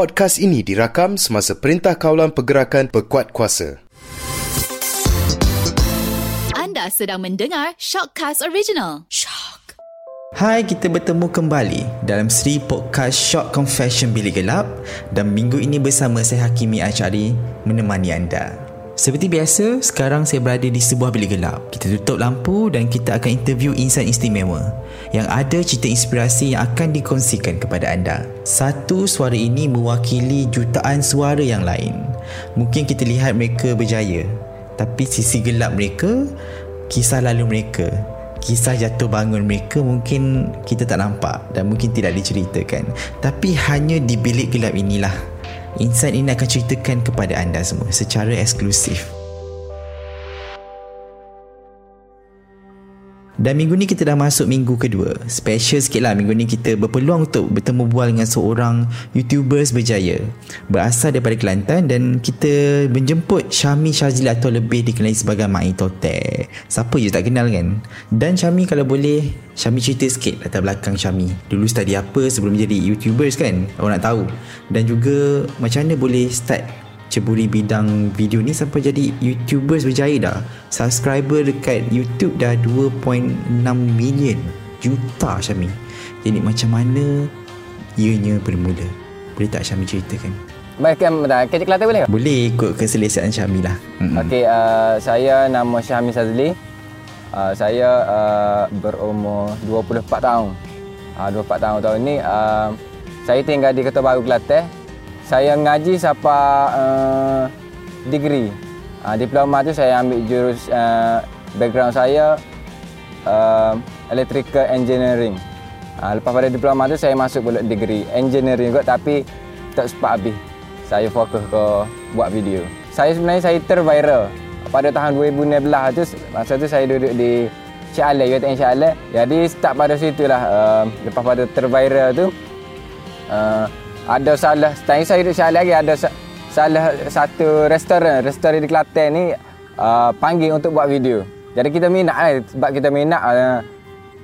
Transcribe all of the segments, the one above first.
Podcast ini dirakam semasa Perintah Kawalan Pergerakan Pekuat Kuasa. Anda sedang mendengar Shockcast Original. Shock. Hai, kita bertemu kembali dalam seri podcast Shock Confession Bilik Gelap dan minggu ini bersama saya Hakimi Achari menemani anda. Seperti biasa, sekarang saya berada di sebuah bilik gelap. Kita tutup lampu dan kita akan interview insan istimewa yang ada cerita inspirasi yang akan dikongsikan kepada anda. Satu suara ini mewakili jutaan suara yang lain. Mungkin kita lihat mereka berjaya, tapi sisi gelap mereka, kisah lalu mereka, kisah jatuh bangun mereka mungkin kita tak nampak dan mungkin tidak diceritakan. Tapi hanya di bilik gelap inilah Insight ini akan ceritakan kepada anda semua secara eksklusif. Dan minggu ni kita dah masuk minggu kedua. Special sikit lah minggu ni kita berpeluang untuk bertemu bual dengan seorang YouTubers berjaya. Berasal daripada Kelantan dan kita menjemput Syami Shazili atau lebih dikenali sebagai Mai Tote. Siapa je tak kenal kan? Dan Syami kalau boleh, Syami cerita sikit latar belakang Syami. Dulu study apa sebelum jadi YouTubers kan? Orang nak tahu. Dan juga macam mana boleh start ceburi bidang video ni sampai jadi YouTubers berjaya dah. Subscriber dekat YouTube dah 2.6 million juta Syami. Jadi macam mana ianya bermula? Boleh tak Syami ceritakan? Baik, kan, Kelantan boleh? Boleh ikut keselesaan Syami lah. Mm-hmm. Okey, uh, saya nama Syami Sazli. Uh, saya uh, berumur 24 tahun. Uh, 24 tahun tahun ni. Uh, saya tinggal di Kota Baru Kelantan saya ngaji sampai uh, degree. Uh, diploma tu saya ambil jurus uh, background saya uh, electrical engineering. Uh, lepas pada diploma tu saya masuk pula degree engineering juga tapi tak sempat habis. Saya fokus ke buat video. Saya sebenarnya saya terviral pada tahun 2016 tu masa tu saya duduk di Cik Ale, UiTM Cik. Jadi start pada situ lah. Uh, lepas pada terviral tu uh, ada salah time saya duduk Syah lagi ada salah satu restoran restoran di Kelantan ni uh, panggil untuk buat video. Jadi kita minat lah sebab kita minat uh,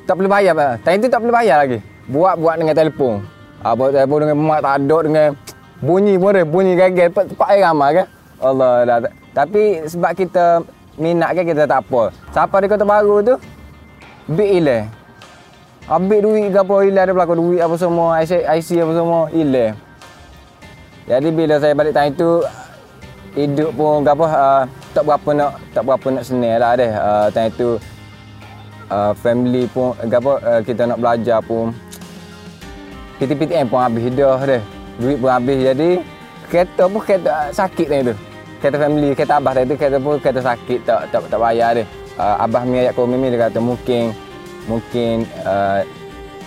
tak perlu bayar time tu tak perlu bayar lagi. Buat buat dengan telefon. Uh, buat telefon dengan mak tak ada dengan bunyi pun bunyi gagal cepat air ramai kan? Allah dah tapi sebab kita minat kan kita tak apa. Siapa di kota baru tu? Big ilah Ambil duit ke apa hilang ada berlaku duit apa semua IC, IC apa semua hilang. Jadi bila saya balik tahun itu hidup pun apa uh, tak berapa nak tak berapa nak senang lah deh. Uh, tahun itu uh, family pun apa uh, kita nak belajar pun PTPTM pun habis dah deh. Duit pun habis jadi kereta pun kereta sakit tahun itu. Kereta family, kereta abah tahun itu kereta pun kereta sakit tak tak tak bayar deh. Uh, abah mi ayat kau mimi dia kata mungkin mungkin uh,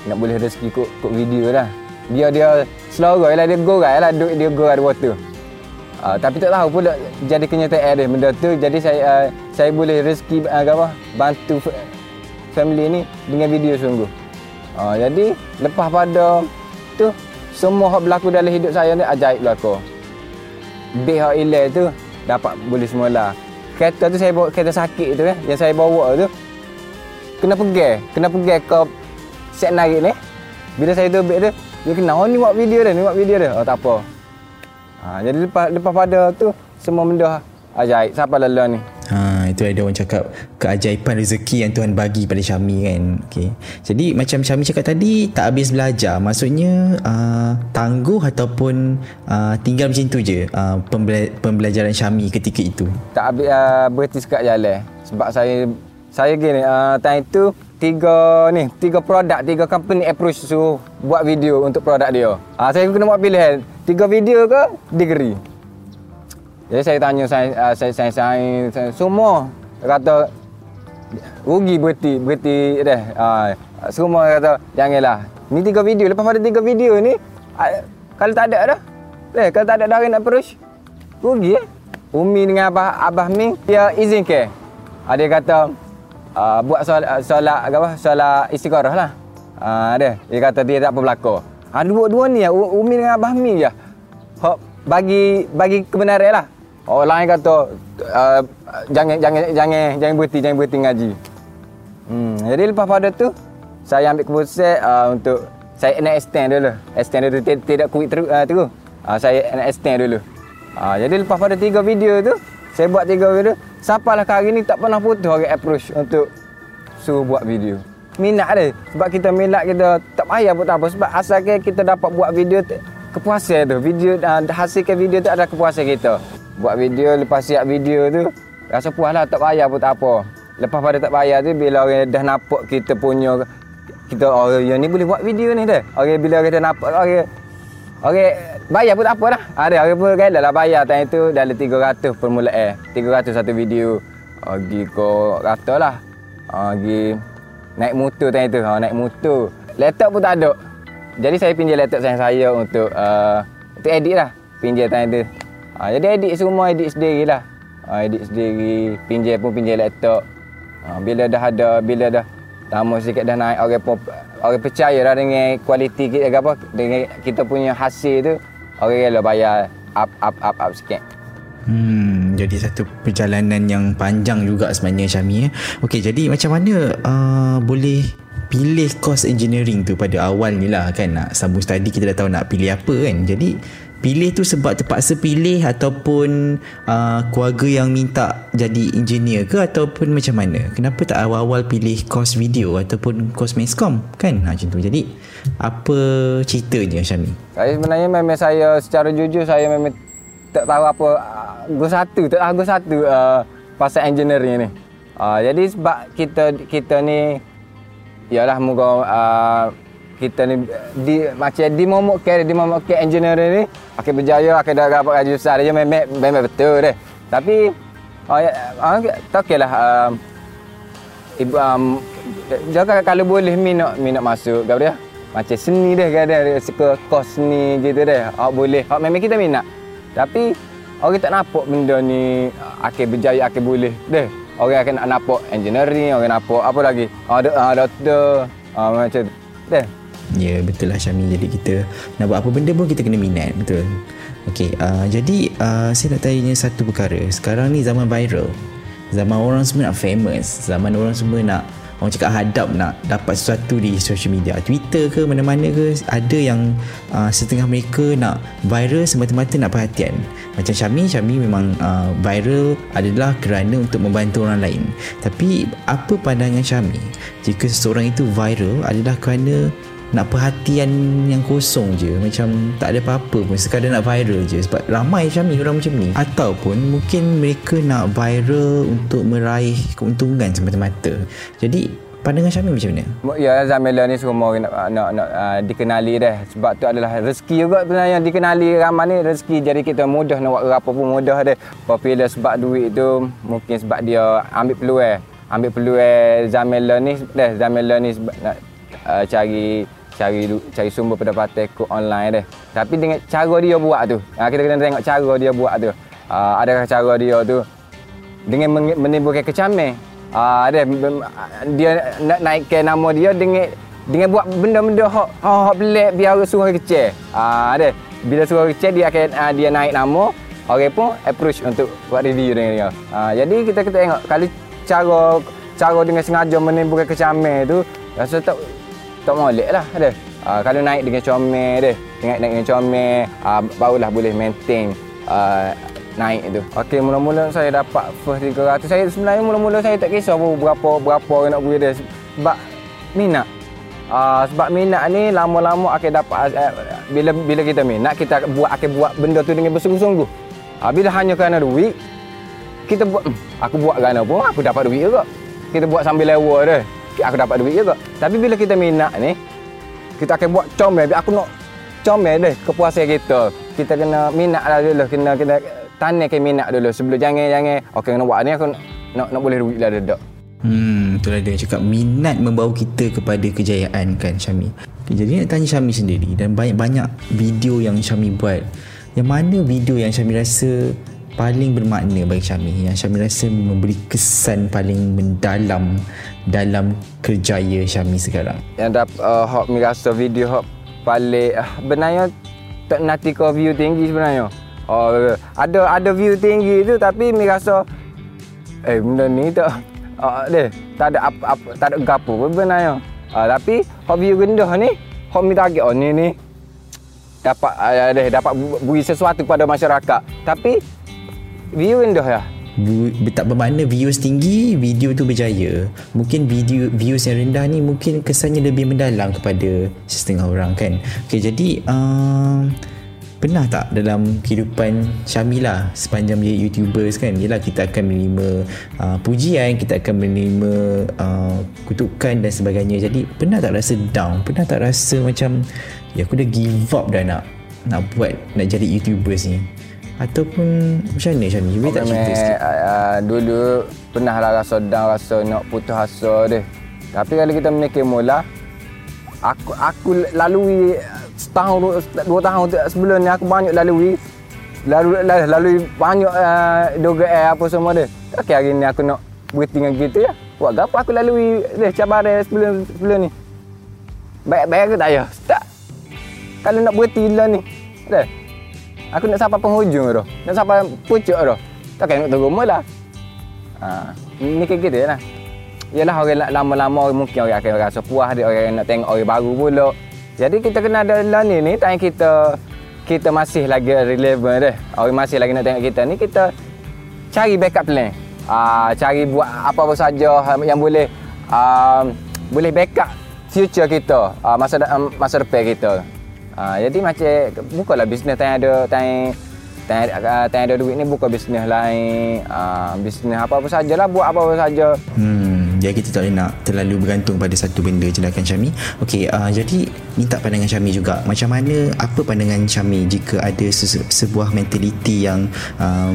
nak boleh rezeki kok kok video lah. Dia dia seloroi lah dia gorai lah duit dia gorai ada water. Uh, tapi tak tahu pula jadi kenyataan dia benda tu jadi saya uh, saya boleh rezeki uh, apa bantu family ni dengan video sungguh. Uh, jadi lepas pada tu semua hak berlaku dalam hidup saya ni ajaib berlaku. Bih hak ilai tu dapat boleh semula. Kereta tu saya bawa kereta sakit tu kan yang saya bawa tu kena pergi kena pergi ke set naik ni bila saya tu tu dia kena oh ni buat video dia ni buat video dia oh tak apa ha, jadi lepas lepas pada tu semua benda ajaib siapa lalu ni Ha, itu ada orang cakap keajaiban rezeki yang Tuhan bagi pada Syami kan. Okay. Jadi macam Syami cakap tadi tak habis belajar. Maksudnya uh, tangguh ataupun uh, tinggal macam tu je uh, pembela- pembelajaran Syami ketika itu. Tak habis uh, berhenti sekat jalan. Sebab saya saya gini uh, time itu tiga ni tiga produk tiga company approach suruh buat video untuk produk dia. Uh, saya kena buat pilihan. Tiga video ke degree? Jadi saya tanya saya uh, saya, saya, saya, saya semua. Kata rugi berhenti berhenti dah uh, semua kata janganlah. Ni tiga video lepas pada tiga video ni uh, kalau tak ada dah eh, kalau tak ada dah nak approach rugi eh. Umi dengan Abah Abah Ming dia izin ke? Ada kata uh, buat solat uh, solat apa solat istikharah lah. Uh, dia dia kata dia tak apa berlaku. Ah uh, dua-dua ni Umi dengan Abah Mi je. Hok bagi bagi kebenaran lah. Orang lain kata uh, jangan jangan jangan jangan berhenti jangan berhenti ngaji. Hmm, jadi lepas pada tu saya ambil keputusan uh, untuk saya nak extend dulu. Extend dulu tidak, kuit terus uh, terus. uh, saya nak extend dulu. Uh, jadi lepas pada tiga video tu, saya buat tiga video. Siapalah kali ni tak pernah putus orang approach untuk suruh buat video. Minat dia. Sebab kita minat kita tak payah buat apa. Sebab asalkan kita dapat buat video kepuasan tu. Video, uh, hasilkan video tu ada kepuasan kita. Buat video, lepas siap video tu, rasa puas lah tak payah buat apa. Lepas pada tak payah tu, bila orang dah nampak kita punya kita orang yang ni boleh buat video ni dah. Orang bila orang dah nampak orang orang bayar pun tak apa dah. Ada orang pun rela lah bayar time tu dalam 300 permulaan. 300 satu video. Pergi ko kata lah. Pergi naik motor time tu. Ha, naik motor. Laptop pun tak ada. Jadi saya pinjam laptop sayang saya untuk uh, untuk edit lah. Pinjam time tu. Ha, jadi edit semua edit sendiri lah. Ha, edit sendiri. Pinjam pun pinjam laptop. Ha, bila dah ada, bila dah lama sikit dah naik orang pun orang percaya lah dengan kualiti kita apa dengan kita punya hasil tu orang rela bayar up up up up sikit Hmm, jadi satu perjalanan yang panjang juga sebenarnya Syami eh. Okey, jadi macam mana uh, boleh pilih course engineering tu pada awal ni lah kan nak sambung study kita dah tahu nak pilih apa kan. Jadi pilih tu sebab terpaksa pilih ataupun uh, keluarga yang minta jadi engineer ke ataupun macam mana? Kenapa tak awal-awal pilih course video ataupun course meskom kan? Ha, macam tu. Jadi apa ceritanya Syami? Saya sebenarnya memang saya secara jujur saya memang tak tahu apa uh, go satu tak tahu go satu uh, pasal engineering ni. Uh, jadi sebab kita kita ni ialah muka uh, kita ni di macam di momok ke di momok ke engineering ni akan berjaya akan dah dapat gaji besar dia memang memang betul deh. Tapi oh ya, uh, tak okeylah um, ibu um, jaga kalau boleh minat minat masuk dia macam seni deh dia suka kos ni gitu deh. Oh boleh. Oh, memang kita minat. Tapi orang tak nampak benda ni akan berjaya akan boleh deh. Orang akan nak nampak engineering, orang nampak apa lagi? Ada oh, doktor, oh, macam. Deh. Ya betul lah Syami Jadi kita nak buat apa benda pun kita kena minat Betul. Okay uh, Jadi uh, saya nak tanya satu perkara. Sekarang ni zaman viral. Zaman orang semua nak famous. Zaman orang semua nak Orang cakap hadap nak dapat sesuatu di social media. Twitter ke mana-mana ke Ada yang uh, setengah mereka nak viral semata-mata nak perhatian. Macam Syami, Syami memang uh, viral adalah kerana untuk membantu orang lain. Tapi apa pandangan Syami Jika seseorang itu viral adalah kerana nak perhatian yang kosong je macam tak ada apa-apa pun sekadar nak viral je. Sebab ramai macam ni orang macam ni. Ataupun mungkin mereka nak viral untuk meraih keuntungan semata-mata. Jadi pandangan Syamil macam mana? Ya Zamila ni semua nak, nak, nak uh, dikenali dah. Sebab tu adalah rezeki juga sebenarnya. Dikenali ramai ni rezeki jadi kita mudah nak buat apa pun mudah dah popular sebab duit tu mungkin sebab dia ambil peluang. Ambil peluang Zamila ni dah Zamila ni sebab nak uh, cari cari cari sumber pendapatan ikut online deh. Tapi dengan cara dia buat tu, ha, kita kena tengok cara dia buat tu. Uh, adakah cara dia tu dengan menimbulkan kecaman? Uh, ada dia nak naikkan nama dia dengan dengan buat benda-benda hok hok pelik biar suruh kecil. Ah ada bila suruh kecil dia akan dia naik nama orang pun approach untuk buat review dengan dia. Jadi kita kita tengok kalau cara cara dengan sengaja menimbulkan kecaman tu rasa tak tak molek lah ada. Uh, kalau naik dengan comel dia, naik, naik dengan comel, uh, barulah boleh maintain uh, naik tu. Okey, mula-mula saya dapat first 300. Saya sebenarnya mula-mula saya tak kisah pun berapa berapa orang nak beri dia sebab minat. Uh, sebab minat ni lama-lama akan dapat uh, bila bila kita minat kita buat akan buat benda tu dengan bersungguh-sungguh. Uh, bila hanya kerana duit kita buat hmm, aku buat kerana pun aku dapat duit juga. Kita buat sambil lewa dia aku dapat duit juga. Tapi bila kita minat ni, kita akan buat comel. Aku nak comel deh kepuasan kita. Kita kena minat lah dulu. Kena, kena tanamkan minat dulu. Sebelum jangan-jangan, okey nak buat ni aku nak, nak boleh duit lah dedak. Hmm, itulah dia cakap minat membawa kita kepada kejayaan kan Syami. Jadi nak tanya Syami sendiri dan banyak-banyak video yang Syami buat. Yang mana video yang Syami rasa paling bermakna bagi Syami yang Syami rasa memberi kesan paling mendalam dalam kerjaya Syami sekarang. Yang dapat uh, hok mi rasa video hok paling uh, benarnya tak nanti kau view tinggi sebenarnya. Oh ada ada view tinggi tu tapi mi rasa eh benda ni tak uh, deh tak ada apa, apa tak ada gapo benarnya uh, tapi hok view rendah ni hok mi target oh ni ni dapat uh, dapat beri sesuatu kepada masyarakat. Tapi view rendah ya. Bu, tak bermakna views tinggi video tu berjaya. Mungkin video views yang rendah ni mungkin kesannya lebih mendalam kepada setengah orang kan? Okay, jadi uh, pernah tak dalam kehidupan Syamila sepanjang dia youtubers kan? Yelah kita akan menerima uh, pujian kita akan menerima uh, kutukan dan sebagainya. Jadi pernah tak rasa down? Pernah tak rasa macam ya aku dah give up dah nak nak buat nak jadi youtubers ni Ataupun macam mana Syami? Boleh tak cerita sikit? Uh, dulu pernah lah rasa down, rasa nak putus asa deh. Tapi kalau kita memikir mula, aku aku lalui setahun, dua tahun sebelum ni aku banyak lalui. Lalu lalu, lalu banyak uh, doga air apa semua deh. Okey hari ni aku nak berhenti dengan gitu ya. Buat apa aku lalui deh cabaran sebelum sebelum ni. Baik-baik ke tak ya? Tak. Kalau nak berhenti lah ni. Deh. Aku nak sampai penghujung tu. Nak sampai pucuk tu. Takkan nak tunggu mula. Ha, ni kayak gitu lah. Yalah orang lama-lama mungkin orang akan rasa puas dia orang nak tengok orang baru pula. Jadi kita kena ada lah ni ni kita kita masih lagi relevan deh. Orang masih lagi nak tengok kita ni kita cari backup plan. Uh, cari buat apa-apa saja yang boleh uh, boleh backup future kita uh, masa masa depan kita. Ha, jadi macam bukalah bisnes yang ada yang yang ada duit ni buka bisnes lain. Ha, bisnes apa-apa sajalah buat apa-apa saja. Hmm, jadi kita tak nak terlalu bergantung pada satu benda je kan Syami. Okey, uh, jadi minta pandangan Syami juga. Macam mana apa pandangan Syami jika ada sebuah mentaliti yang uh,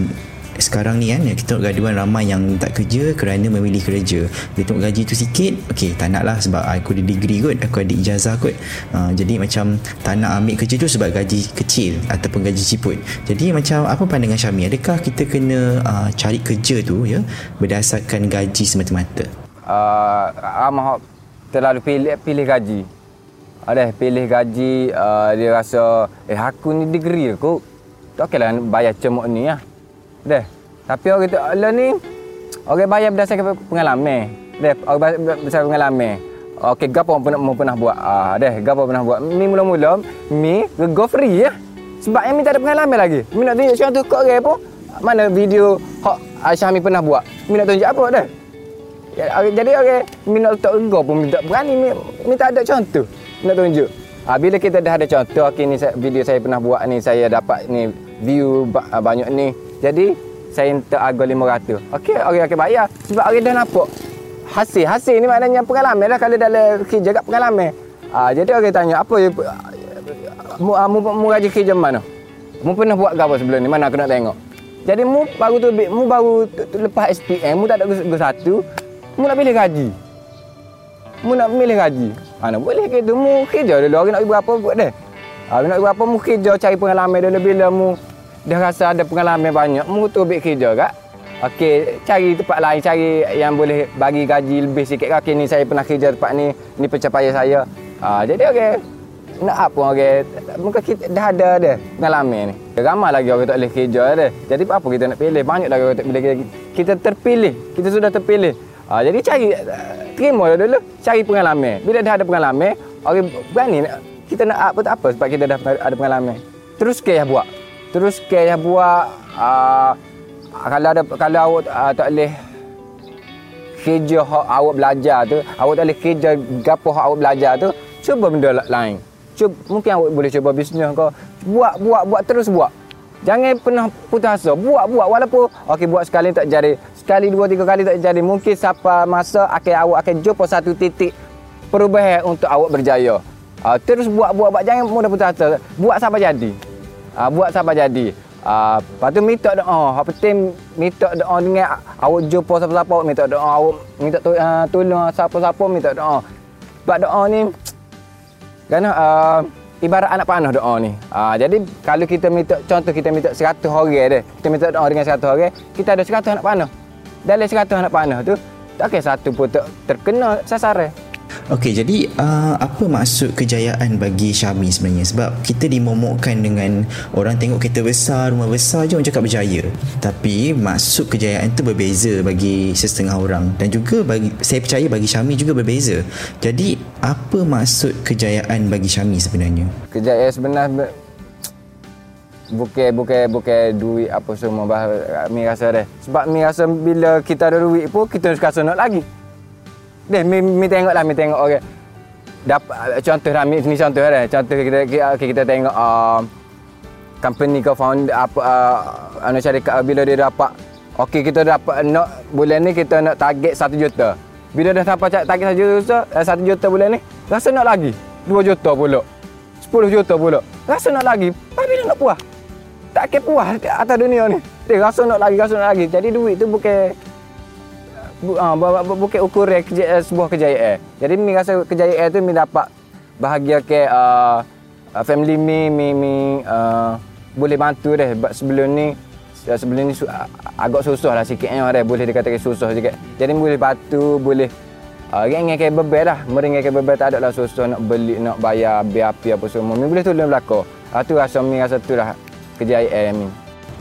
sekarang ni kan kita tengok gaduhan ramai yang tak kerja kerana memilih kerja. Dia tengok gaji tu sikit ok tak nak lah sebab aku ada degree kot aku ada ijazah kot. Uh, jadi macam tak nak ambil kerja tu sebab gaji kecil ataupun gaji ciput jadi macam apa pandangan Syami? Adakah kita kena uh, cari kerja tu ya berdasarkan gaji semata-mata? Uh, ramah terlalu pilih, pilih gaji. Ada pilih gaji uh, dia rasa eh aku ni degree aku tak okeylah bayar cemuk ni lah Deh. Tapi orang tu Allah ni orang bayar berdasarkan pengalaman. Deh, orang bayar berdasarkan pengalaman. Okey, gapo pernah mau pernah buat? Ah, deh, gapo pernah buat? Mi mula-mula mi go free ya. Sebab yang mi tak ada pengalaman lagi. Mi nak tunjuk contoh kau orang apa? Mana video hak Aisyah mi pernah buat? Mi nak tunjuk apa dah? Ya, jadi okey, okay, mi nak tak ego pun mi tak berani mi, mi tak ada contoh nak tunjuk. Ah, bila kita dah ada contoh, okey ni video saya pernah buat ni, saya dapat ni view banyak ni. Jadi saya minta harga RM500. Okey, orang akan bayar. Sebab orang dah nampak hasil. Hasil ni maknanya pengalaman lah kalau dalam kerja kat pengalaman. Ha, jadi orang tanya, apa ya, mu, mu, mu gaji kerja mana? Mu pernah buat apa sebelum ni? Mana aku nak tengok? Jadi mu baru tu mu baru lepas SPM, mu tak ada gus satu, mu nak pilih gaji. Mu nak pilih gaji. Mana boleh ke tu mu kerja dulu orang nak berapa buat deh. Ha, nak berapa mu kerja cari pengalaman dulu bila mu dah rasa ada pengalaman banyak, mu tu ambil kerja kak. Okey, cari tempat lain, cari yang boleh bagi gaji lebih sikit. Okey, ni saya pernah kerja tempat ni, ni pencapaian saya. Ha, jadi okey, nak apa okey, muka kita dah ada dah pengalaman ni. Ramai lagi orang tak boleh kerja dah. Jadi apa kita nak pilih? Banyak lagi orang tak boleh kerja. Kita terpilih, kita sudah terpilih. Ha, jadi cari, terima dulu, cari pengalaman. Bila dah ada pengalaman, orang berani kita nak apa tak apa sebab kita dah ada pengalaman. Terus ke ya buat terus ke yang buat uh, kalau ada kalau awak uh, tak boleh kerja hak awak belajar tu awak tak boleh kerja gapo hak awak belajar tu cuba benda lain. Cuba mungkin awak boleh cuba bisnes kau. Buat buat buat terus buat. Jangan pernah putus asa. Buat buat. Walaupun okey buat sekali tak jadi. Sekali dua tiga kali tak jadi. Mungkin siapa masa akan awak akan jumpa satu titik perubahan untuk awak berjaya. Uh, terus buat buat buat. Jangan mudah putus asa. Buat sampai jadi uh, buat sampai jadi. Uh, lepas tu minta doa. Hak penting minta doa dengan awak jumpa siapa-siapa minta doa awak minta to, uh, tolong siapa-siapa minta doa. Sebab doa ni kan uh, ibarat anak panah doa ni. Uh, jadi kalau kita minta contoh kita minta 100 orang deh. Kita minta doa dengan 100 orang, kita ada 100 anak panah. Dalam 100 anak panah tu tak okay, satu pun ter, terkena sasaran. Okey, jadi uh, apa maksud kejayaan bagi Syami sebenarnya? Sebab kita dimomokkan dengan orang tengok kereta besar, rumah besar je orang cakap berjaya. Tapi maksud kejayaan tu berbeza bagi setengah orang dan juga bagi saya percaya bagi Syami juga berbeza. Jadi apa maksud kejayaan bagi Syami sebenarnya? Kejayaan sebenarnya bukan bukan bukan duit apa semua bah mi rasa deh. Sebab mi rasa bila kita ada duit pun kita rasa nak lagi. Deh mi, mi tengoklah mi tengok. Okay. Dapat contoh lah ni contoh dah. Contoh kita kita, kita tengok uh, company ke found apa uh, anu syarikat bila dia dapat okey kita dapat nak bulan ni kita nak target 1 juta. Bila dah sampai target 1 juta, 1 eh, juta bulan ni, rasa nak lagi 2 juta pula. 10 juta pula. Rasa nak lagi. Tapi dia nak puas tak ke puas atas dunia ni. Dia rasa nak lagi, rasa nak lagi. Jadi duit tu bukan uh, bukan ukuran keja, uh, sebuah kejayaan. Jadi mi rasa kejayaan tu mi dapat bahagia ke uh, family mi mi mi uh, boleh bantu deh sebelum ni sebelum ni agak susah lah sikitnya deh boleh dikatakan susah sikit. Jadi boleh bantu, boleh Uh, yang kayak bebel lah Meringai kayak bebel tak ada lah susah nak beli, nak bayar biar api apa semua Mi boleh tolong belakang uh, Tu rasa Mi rasa tu lah kejayaan Amin.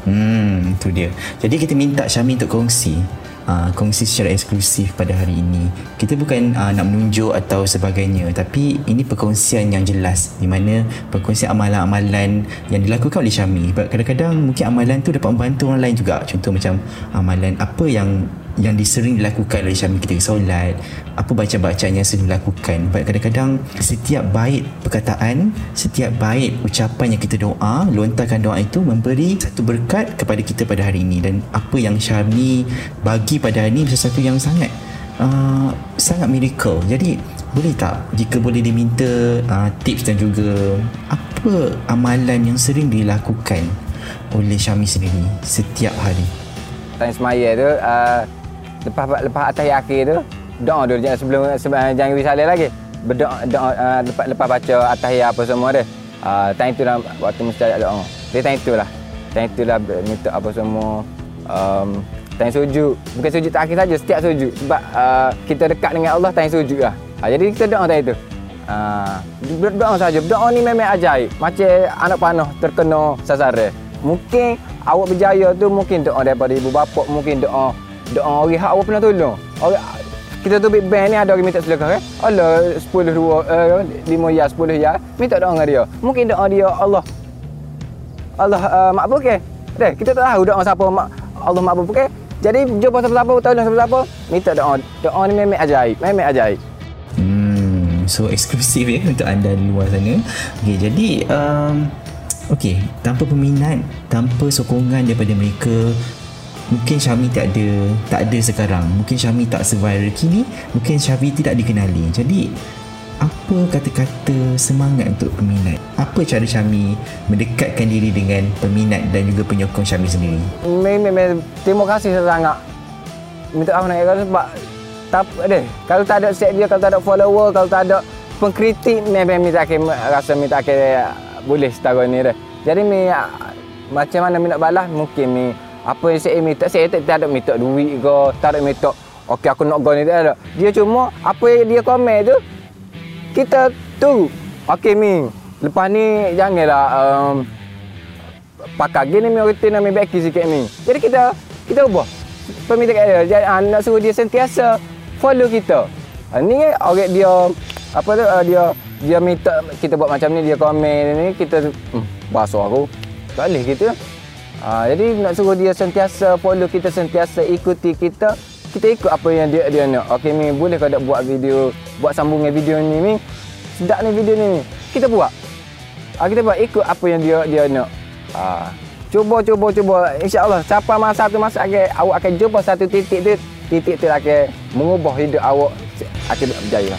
Hmm, itu dia. Jadi kita minta Syami untuk kongsi uh, kongsi secara eksklusif pada hari ini. Kita bukan uh, nak menunjuk atau sebagainya, tapi ini perkongsian yang jelas di mana perkongsian amalan-amalan yang dilakukan oleh Syami. Kadang-kadang mungkin amalan tu dapat membantu orang lain juga. Contoh macam amalan apa yang yang disering dilakukan oleh Syamil ketika solat apa baca-bacaan yang sering dilakukan. Kadang-kadang setiap baik perkataan setiap baik ucapan yang kita doa lontarkan doa itu memberi satu berkat kepada kita pada hari ini. Dan apa yang Syami bagi pada hari ini sesuatu yang sangat uh, sangat miracle. Jadi boleh tak jika boleh diminta uh, tips dan juga apa amalan yang sering dilakukan oleh Syami sendiri setiap hari? Time semaya tu uh, lepas lepas atas akhir tu doa dulu jangan sebelum sebelum jangan risalah lagi. Berdoa doa uh, lepas lepas baca atas apa semua dia uh, time tu lah waktu mustajab doa dia time tu lah. Time tu lah minta apa semua um, time sujud. Bukan sujud terakhir saja setiap sujud. Sebab uh, kita dekat dengan Allah time sujud lah. Uh, jadi kita doa time tu. Uh, doa saja. Doa ni memang ajaib. Macam anak panah terkena sasaran mungkin awak berjaya tu mungkin doa daripada ibu bapa mungkin doa doa orang hak awak pernah tolong. Orang kita tu big band ni ada orang minta sedekah kan. Allah 10 2 uh, 5 ya 10 ya minta doa dengan dia. Mungkin doa dia Allah Allah uh, makbul ke? Deh, kita tak tahu doa siapa mak Allah makbul ke? Jadi jumpa siapa-siapa tolong siapa-siapa minta doa. Doa ni memang ajaib, memang ajaib. Hmm, so eksklusif ya untuk anda di luar sana. Okey, jadi um, Okey, tanpa peminat, tanpa sokongan daripada mereka, mungkin Syami tak ada tak ada sekarang. Mungkin Syami tak survive kini. Mungkin Syami tidak dikenali. Jadi apa kata-kata semangat untuk peminat? Apa cara Syami mendekatkan diri dengan peminat dan juga penyokong Syami sendiri? Memang terima kasih sangat. Minta maaf nak kata sebab tak ada. Kalau tak ada set dia kalau tak ada follower kalau tak ada pengkritik memang minta akan rasa minta akan boleh setara ni dah jadi mi macam mana mi nak balas? Mungkin mi apa yang saya minta saya tak, tak ada minta duit ke tak ada minta okey aku nak gol ni tak ada. Dia cuma apa yang dia komen tu kita tu okey mi lepas ni janganlah um, pakai gini mi orang nak ambil baki sikit mi jadi kita kita ubah. Permintaan dia jadi, uh, nak suruh dia sentiasa follow kita. Uh, ni orang dia apa tu uh, dia dia minta kita buat macam ni dia komen ni kita hmm, basuh aku. Tak boleh gitu Ha, jadi nak suruh dia sentiasa follow kita, sentiasa ikuti kita. Kita ikut apa yang dia dia nak. Okey Mi, boleh kau tak buat video, buat sambungan video ni Mi? Sedap ni video ni. Kita buat. Ha, kita buat ikut apa yang dia dia nak. Ha, cuba cuba cuba. Insya-Allah siapa masa tu masa akan awak akan jumpa satu titik tu, titik tu akan mengubah hidup awak akan berjaya.